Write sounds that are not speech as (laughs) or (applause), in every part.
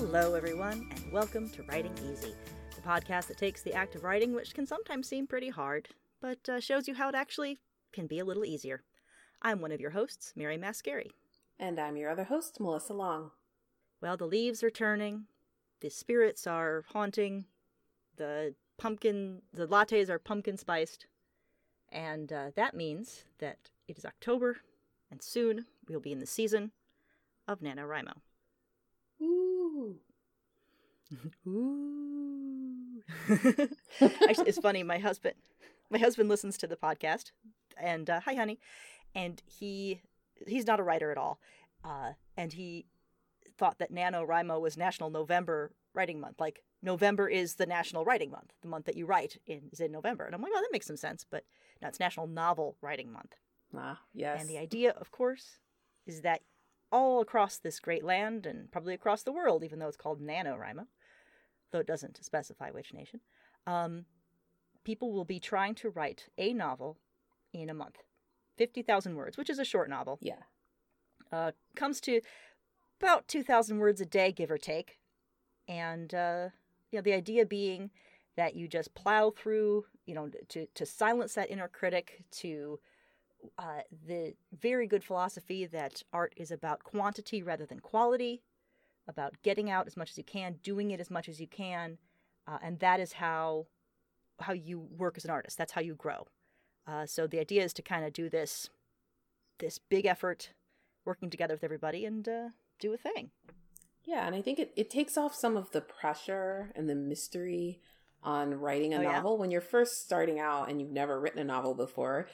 Hello, everyone, and welcome to Writing Easy, the podcast that takes the act of writing, which can sometimes seem pretty hard, but uh, shows you how it actually can be a little easier. I'm one of your hosts, Mary Mascari. And I'm your other host, Melissa Long. Well, the leaves are turning, the spirits are haunting, the pumpkin, the lattes are pumpkin spiced, and uh, that means that it is October, and soon we'll be in the season of NaNoWriMo. Ooh. Ooh. Actually, it's funny. My husband, my husband listens to the podcast, and uh, hi, honey, and he he's not a writer at all, uh, and he thought that NaNoWriMo was National November Writing Month. Like November is the National Writing Month, the month that you write in is in November, and I'm like, oh, that makes some sense, but no, it's National Novel Writing Month. Ah, yes. And the idea, of course, is that all across this great land and probably across the world, even though it's called NaNoWriMo, though it doesn't specify which nation, um, people will be trying to write a novel in a month. 50,000 words, which is a short novel. Yeah. Uh, comes to about 2,000 words a day, give or take. And, uh, you know, the idea being that you just plow through, you know, to, to silence that inner critic, to uh, the very good philosophy that art is about quantity rather than quality, about getting out as much as you can, doing it as much as you can, uh, and that is how how you work as an artist. That's how you grow. Uh, so the idea is to kind of do this this big effort, working together with everybody, and uh, do a thing. Yeah, and I think it, it takes off some of the pressure and the mystery on writing a Oh, yeah. novel. When you're first starting out and you've never written a novel before,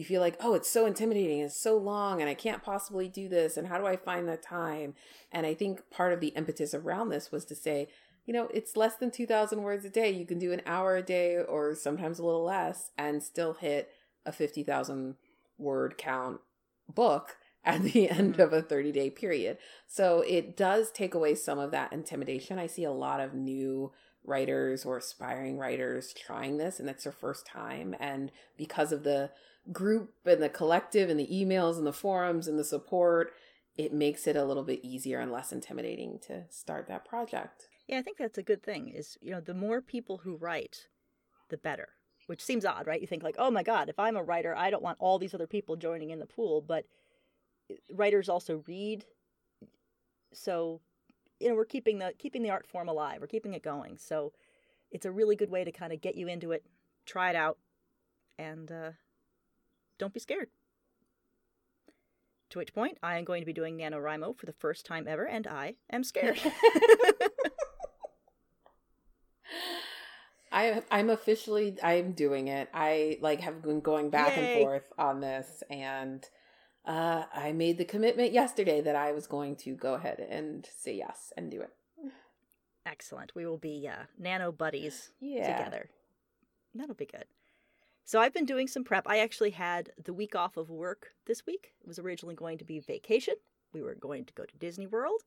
you feel like, oh, it's so intimidating, it's so long, and I can't possibly do this, and how do I find the time? And I think part of the impetus around this was to say, you know, it's less than 2,000 words a day. You can do an hour a day or sometimes a little less and still hit a 50,000 word count book at the (laughs) end Mhm. of a 30 day period. So it does take away some of that intimidation. I see a lot of new writers or aspiring writers trying this and it's their first time. And because of the group and the collective and the emails and the forums and the support, it makes it a little bit easier and less intimidating to start that project. Yeah, I think that's a good thing. Is you know, the more people who write, the better. Which seems odd, right? You think like, oh my god, if I'm a writer, I don't want all these other people joining in the pool. But eh, writers also read, so you know, we're keeping the keeping the art form alive. We're keeping it going. So it's a really good way to kind of get you into it, try it out, and uh, don't be scared. To which point, I am going to be doing NaNoWriMo for the first time ever, and I am scared. (laughs) I I'm officially I'm doing it. I like have been going back Yay. and forth on this and uh I made the commitment yesterday that I was going to go ahead and say yes and do it. Excellent. We will be uh, nano buddies Yeah. together. That'll be good. So I've been doing some prep. I actually had the week off of work this week. It was originally going to be vacation. We were going to go to Disney World.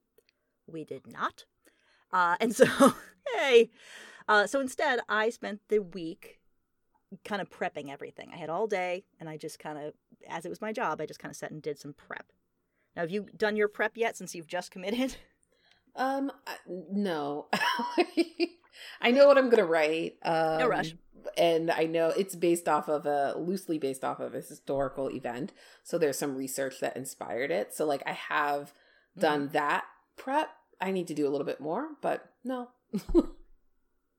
We did not. Uh, and (laughs) so, hey. Uh, so instead, I spent the week kind of prepping everything. I had all day, and I just kind of, as it was my job, I just kind of sat and did some prep. Now, have you done your prep yet since you've just committed? (laughs) Um no. (laughs) I know what I'm going to write. Um No rush. And I know it's based off of a loosely based off of a historical event. So there's some research that inspired it. So like I have done that prep. I need to do a little bit more, but no. (laughs)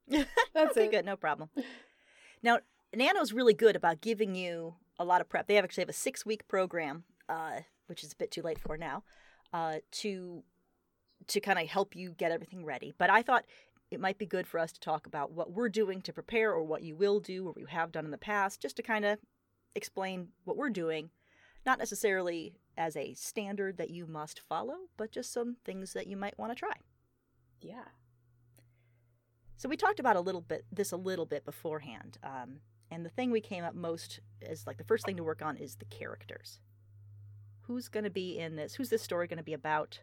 That's okay, it. good, no problem. Now, Nano's really good about giving you a lot of prep. They have actually have a six week program, uh, which is a bit too late for now, uh, to to kind of help you get everything ready. But I thought it might be good for us to talk about what we're doing to prepare, or what you will do, or what you have done in the past, just to kind of explain what we're doing, not necessarily as a standard that you must follow, but just some things that you might want to try. Yeah. So we talked about a little bit this a little bit beforehand, um, and the thing we came up most is like the first thing to work on is the characters. Who's going to be in this? Who's this story going to be about?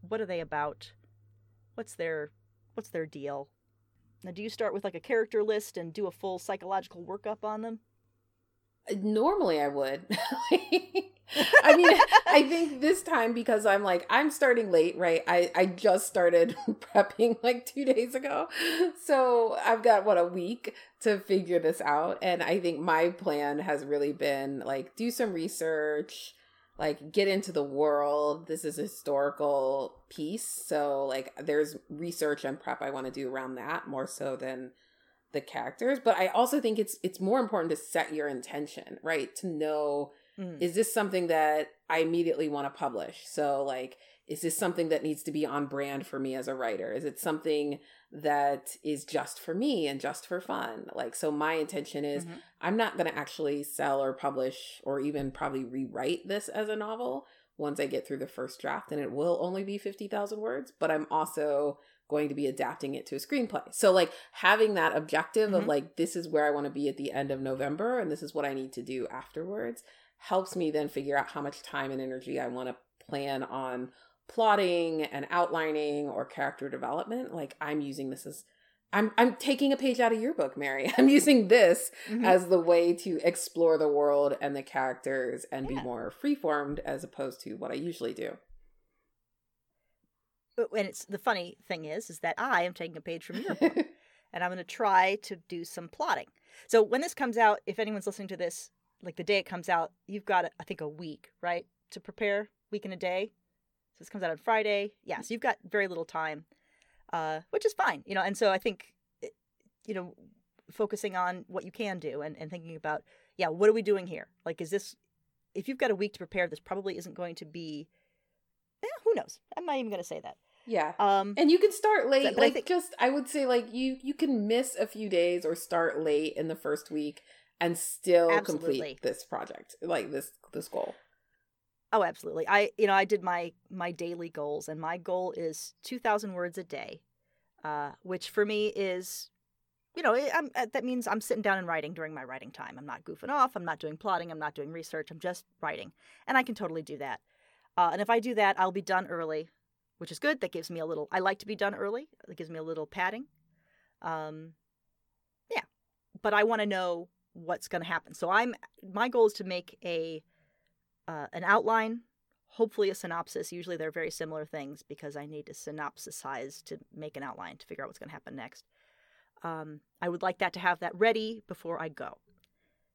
What are they about? What's their what's their deal? Now, do you start with like a character list and do a full psychological workup on them? Uh, normally I would. (laughs) I mean, I think this time because I'm like I'm starting late, right? I I just started (laughs) prepping like 2 days ago. So, I've got what a week to figure this out and I think my plan has really been like do some research, like get into the world. This is a historical piece, so like there's research and prep I want to do around that more so than the characters, but I also think it's it's more important to set your intention, right? To know mm. is this something that I immediately want to publish? So like is this something that needs to be on brand for me as a writer? Is it something that is just for me and just for fun? Like so my intention is mm-hmm. I'm not going to actually sell or publish or even probably rewrite this as a novel once I get through the first draft and it will only be 50,000 words, but I'm also going to be adapting it to a screenplay. So like having that objective mm-hmm. of like this is where I want to be at the end of November and this is what I need to do afterwards helps me then figure out how much time and energy I want to plan on plotting and outlining or character development. Like I'm using this as I'm I'm taking a page out of your book, Mary. (laughs) I'm using this mm-hmm. as the way to explore the world and the characters and yeah. be more freeformed as opposed to what I usually do and it's the funny thing is is that I am taking a page from your book (laughs) and I'm going to try to do some plotting. So when this comes out, if anyone's listening to this, like the day it comes out, you've got I think a week, right, to prepare, week and a day. So this comes out on Friday. Yeah, so you've got very little time, uh, which is fine, you know. And so I think, eh, you know, focusing on what you can do and, and thinking about, yeah, what are we doing here? Like, is this if you've got a week to prepare, this probably isn't going to be eh, who knows? I'm not even going to say that. Yeah. Um, and you can start late. Like, I think, just I would say, like you you can miss a few days or start late in the first week and still absolutely. complete this project, like this this goal. Oh, absolutely. I you know I did my my daily goals, and my goal is two thousand words a day, uh, which for me is. You know, I'm, uh, that means I'm sitting down and writing during my writing time. I'm not goofing off. I'm not doing plotting. I'm not doing research. I'm just writing. And I can totally do that. Uh, and if I do that, I'll be done early, which is good. That gives me a little. I like to be done early. That gives me a little padding. Um, yeah, but I want to know what's going to happen. So I'm. My goal is to make a uh, an outline, hopefully a synopsis. Usually they're very similar things because I need to synopsisize to make an outline to figure out what's going to happen next. Um, I would like that to have that ready before I go.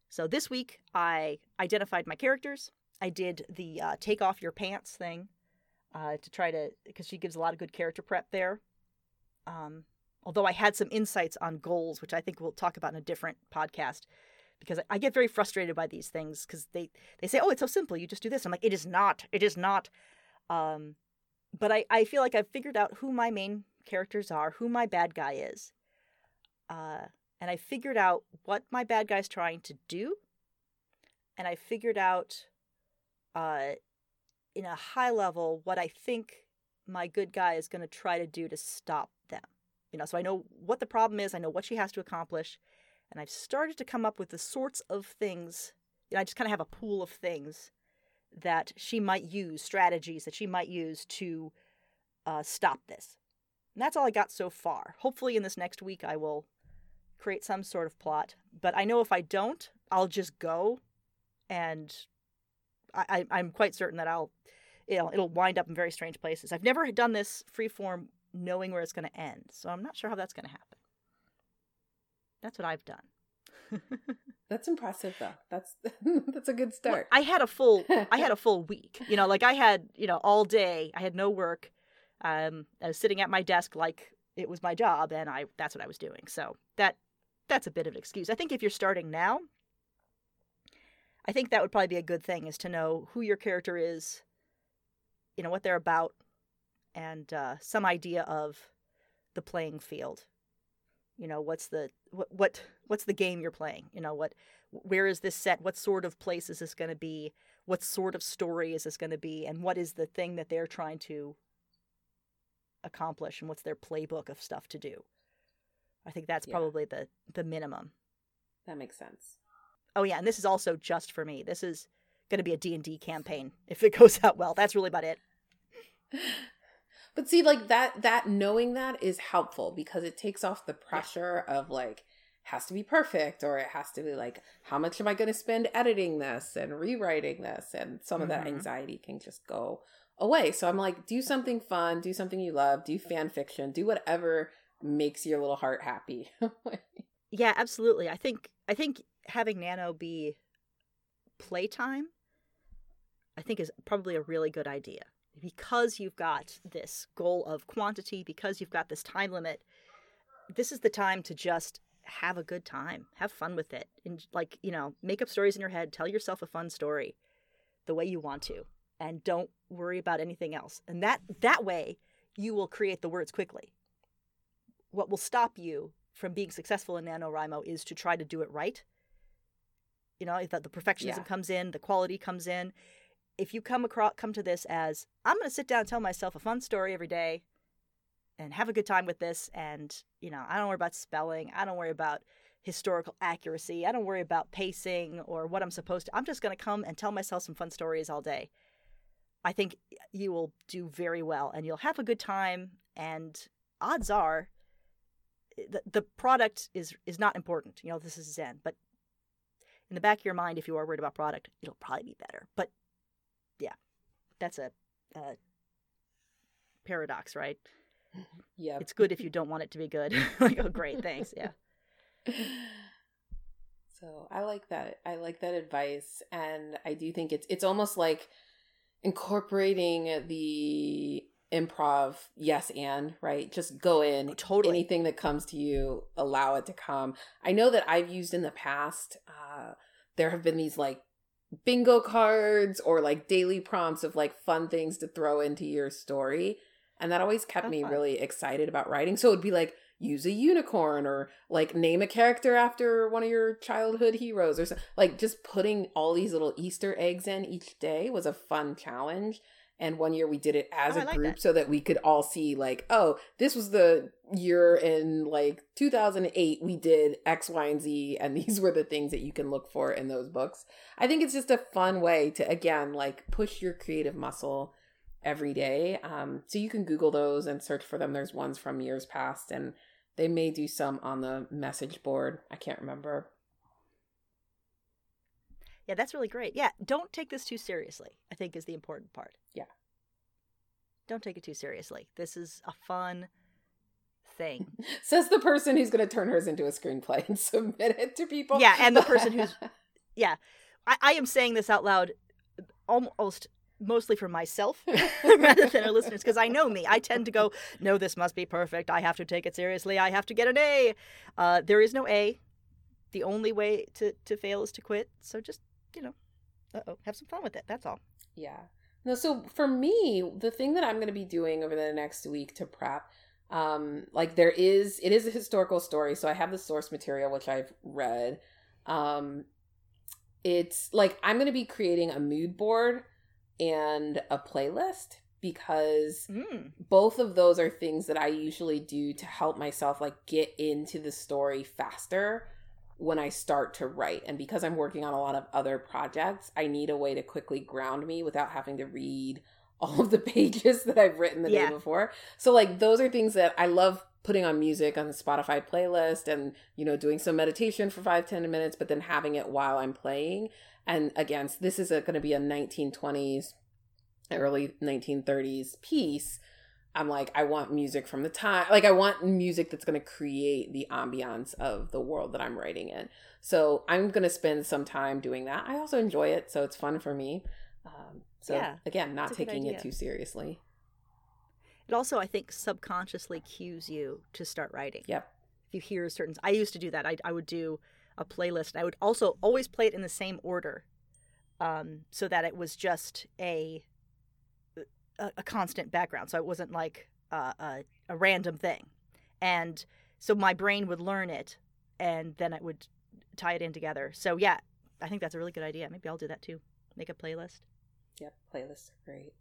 So this week I identified my characters. I did the uh, take off your pants thing uh, to try to, because she gives a lot of good character prep there. Um, although I had some insights on goals, which I think we'll talk about in a different podcast, because I get very frustrated by these things because they, they say, oh, it's so simple. You just do this. I'm like, it is not. It is not. Um, but I, I feel like I've figured out who my main characters are, who my bad guy is. Uh, and I figured out what my bad guy's trying to do. And I figured out uh, in a high level what I think my good guy is going to try to do to stop them. You know, so I know what the problem is, I know what she has to accomplish, and I've started to come up with the sorts of things. You know, I just kind of have a pool of things that she might use, strategies that she might use to uh, stop this. And that's all I got so far. Hopefully, in this next week, I will create some sort of plot. But I know if I don't, I'll just go and I, I'm quite certain that I'll, you know, it'll wind up in very strange places. I've never done this freeform knowing where it's going to end, so I'm not sure how that's going to happen. That's what I've done. (laughs) that's impressive, though. That's (laughs) that's a good start. Well, I had a full I had a (laughs) full week. You know, like I had you know all day. I had no work. Um, I was sitting at my desk like it was my job, and I that's what I was doing. So that that's a bit of an excuse. I think if you're starting now, I think that would probably be a good thing is to know who your character is, you know, what they're about, and uh, some idea of the playing field. You know, what's the what, what what's the game you're playing? You know, what where is this set? What sort of place is this going to be? What sort of story is this going to be? And what is the thing that they're trying to accomplish? And what's their playbook of stuff to do? I think that's yeah. probably the the minimum. That makes sense. Oh yeah, and this is also just for me. This is going to be a D&D campaign if it goes (laughs) out well. That's really about it. (laughs) But see like that that knowing that is helpful because it takes off the pressure yeah. of like has to be perfect or it has to be like how much am i going to spend editing this and rewriting this and some of that Mhm. anxiety can just go away so i'm like do something fun do something you love do fan fiction do whatever makes your little heart happy (laughs) Yeah, absolutely. I think I think having Nano be playtime I think is probably a really good idea. Because you've got this goal of quantity, because you've got this time limit, this is the time to just have a good time. Have fun with it. And like, you know, make up stories in your head, tell yourself a fun story the way you want to and don't worry about anything else. And that that way you will create the words quickly. What will stop you from being successful in NaNoWriMo is to try to do it right. You know, that the perfectionism Yeah. comes in, the quality comes in. If you come across come to this as I'm going to sit down and tell myself a fun story every day and have a good time with this and, you know, I don't worry about spelling, I don't worry about historical accuracy, I don't worry about pacing or what I'm supposed to. I'm just going to come and tell myself some fun stories all day. I think you will do very well and you'll have a good time and odds are eh, the, the product is is not important. You know, this is Zen, but in the back of your mind, if you are worried about product, it'll probably be better. But yeah, that's a, a paradox, right? (laughs) yeah It's good if you don't want it to be good. (laughs) like, oh, great, thanks. Yeah, (laughs) So I like that. I like that advice, and I do think it's it's almost like incorporating the improv yes and right just go in Oh, totally. anything that comes to you allow it to come i know that i've used in the past uh there have been these like bingo cards or like daily prompts of like fun things to throw into your story. And that always kept Oh, me fun. really excited about writing. So it'd be like use a unicorn or like name a character after one of your childhood heroes or so like just putting all these little easter eggs in each day was a fun challenge and one year we did it as Oh, a like group that. so that we could all see like oh this was the year in like 2008 we did x y and z and (laughs) these were the things that you can look for in those books. I think it's just a fun way to again like push your creative muscle every day. Um, so you can google those and search for them. There's ones from years past and they may do some on the message board. I can't remember yeah, that's really great. Yeah, don't take this too seriously. I think is the important part. Yeah. don't take it too seriously. This is a fun thing. (laughs) says the person who's going to turn hers into a screenplay and (laughs) submit it to people Yeah, and the person who's- (laughs) Yeah, I, I am saying this out loud, almost mostly for myself rather than our listeners because I know me. I tend to go, no, this must be perfect. I have to take it seriously. I have to get an A. Uh, there is no A. The only way to, to fail is to quit. So just, you know, uh oh, have some fun with it. That's all. Yeah. No, so for me, the thing that I'm going to be doing over the next week to prep, um, like there is, it is a historical story. So I have the source material, which I've read. Um, it's like I'm going to be creating a mood board and a playlist because Mm. both of those are things that I usually do to help myself like get into the story faster when I start to write. And because I'm working on a lot of other projects, I need a way to quickly ground me without having to read (laughs) all of the pages that I've written the Yeah. day before. So like those are things that I love putting on music on the Spotify playlist and you know doing some meditation for five ten minutes but then having it while I'm playing. And again, this is going to be a 1920s early 1930s piece. I'm like, I want music from the time. Like, I want music that's going to create the ambiance of the world that I'm writing in. So I'm going to spend some time doing that. I also enjoy it, so it's fun for me. Um, so Yeah, again, not that's a good taking it too seriously. It also, I think, subconsciously cues you to start writing. Yep. If you hear certain, I used to do that. I, I would do a playlist. I would also always play it in the same order, um, so that it was just a a, a constant background. So it wasn't like uh, a a random thing, and so my brain would learn it, and then it would tie it in together. So yeah, I think that's a really good idea. Maybe I'll do that too. Make a playlist. Yep. Playlists are great.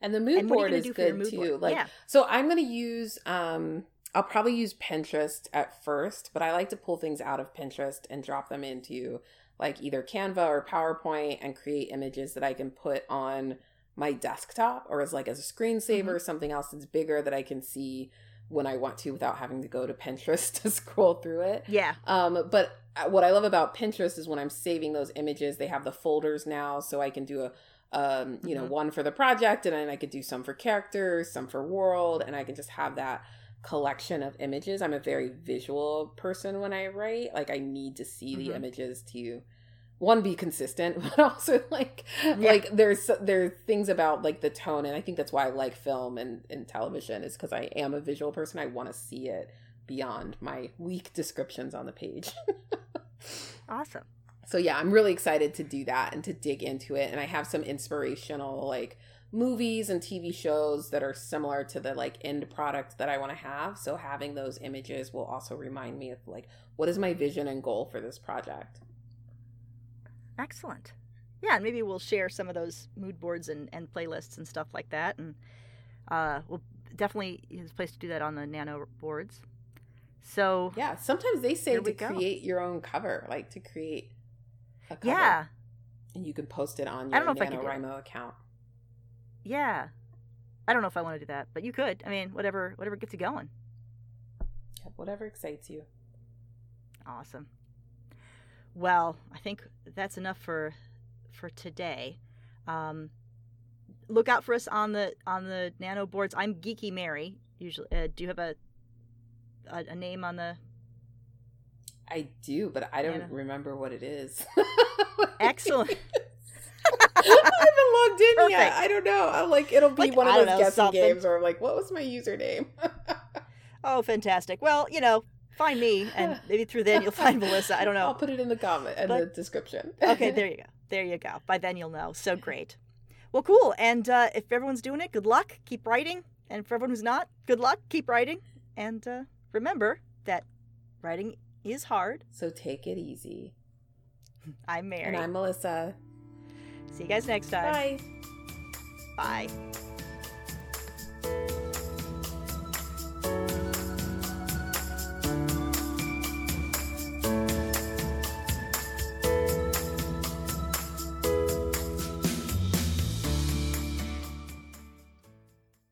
And the mood and board is gonna do for your good too. board? Like, yeah, So I'm going to use um I'll probably use Pinterest at first, but I like to pull things out of Pinterest and drop them into like either Canva or PowerPoint and create images that I can put on my desktop or as like as a screensaver, Mhm. something else that's bigger that I can see when I want to without having to go to (laughs) Pinterest to scroll through it. Yeah. Um, but uh, what I love about Pinterest is when I'm saving those images, they have the folders now, so I can do a um, you know, Mhm. one for the project, and then I could do some for characters, some for world, and I can just have that collection of images. I'm a very visual person when I write. Like I need to see the Mhm. images to one be consistent, (laughs) but also like like there's there are things about like the tone, and I think that's why I like film and, and television is because I am a visual person. I want to see it beyond my weak descriptions on the page. (laughs) Awesome. so yeah i'm really excited to do that and to dig into it and i have some inspirational like movies and tv shows that are similar to the like end product that i want to have so having those images will also remind me of like what is my vision and goal for this project Excellent. Yeah, and maybe we'll share some of those mood boards and, and playlists and stuff like that. And uh, we'll definitely there's a place to do that on the nano boards. So yeah sometimes they say to create your own cover like to create a cover yeah, and you can post it on I your don't know if I could do it. NaNoWriMo account yeah. I don't know if I want to do that, but you could. I mean, whatever, whatever gets you going. Yeah, whatever excites you Awesome. Well, I think that's enough for for today. Um, look out for us on the on the nano boards. I'm Geeky Mary. Usually, uh, do you have a, a a name on the? i do but i don't Nano. remember what it is (laughs) Excellent. (laughs) I haven't logged in yet. I don't know. I'm like, it'll be Like, one of those know, guessing something. games where I'm like, what was my username? (laughs) Oh, fantastic. Well, you know, find me, and (sighs) maybe through then you'll find Melissa. I don't know. I'll put it in the comment and the description. Okay, there you go. There you go. By then you'll know. So great. Well, cool. And uh, if everyone's doing it, good luck. Keep writing. And for everyone who's not, good luck. Keep writing. And uh, remember that writing is hard. So take it easy. I'm Mary. And I'm Melissa. See you guys next time. Bye. Bye.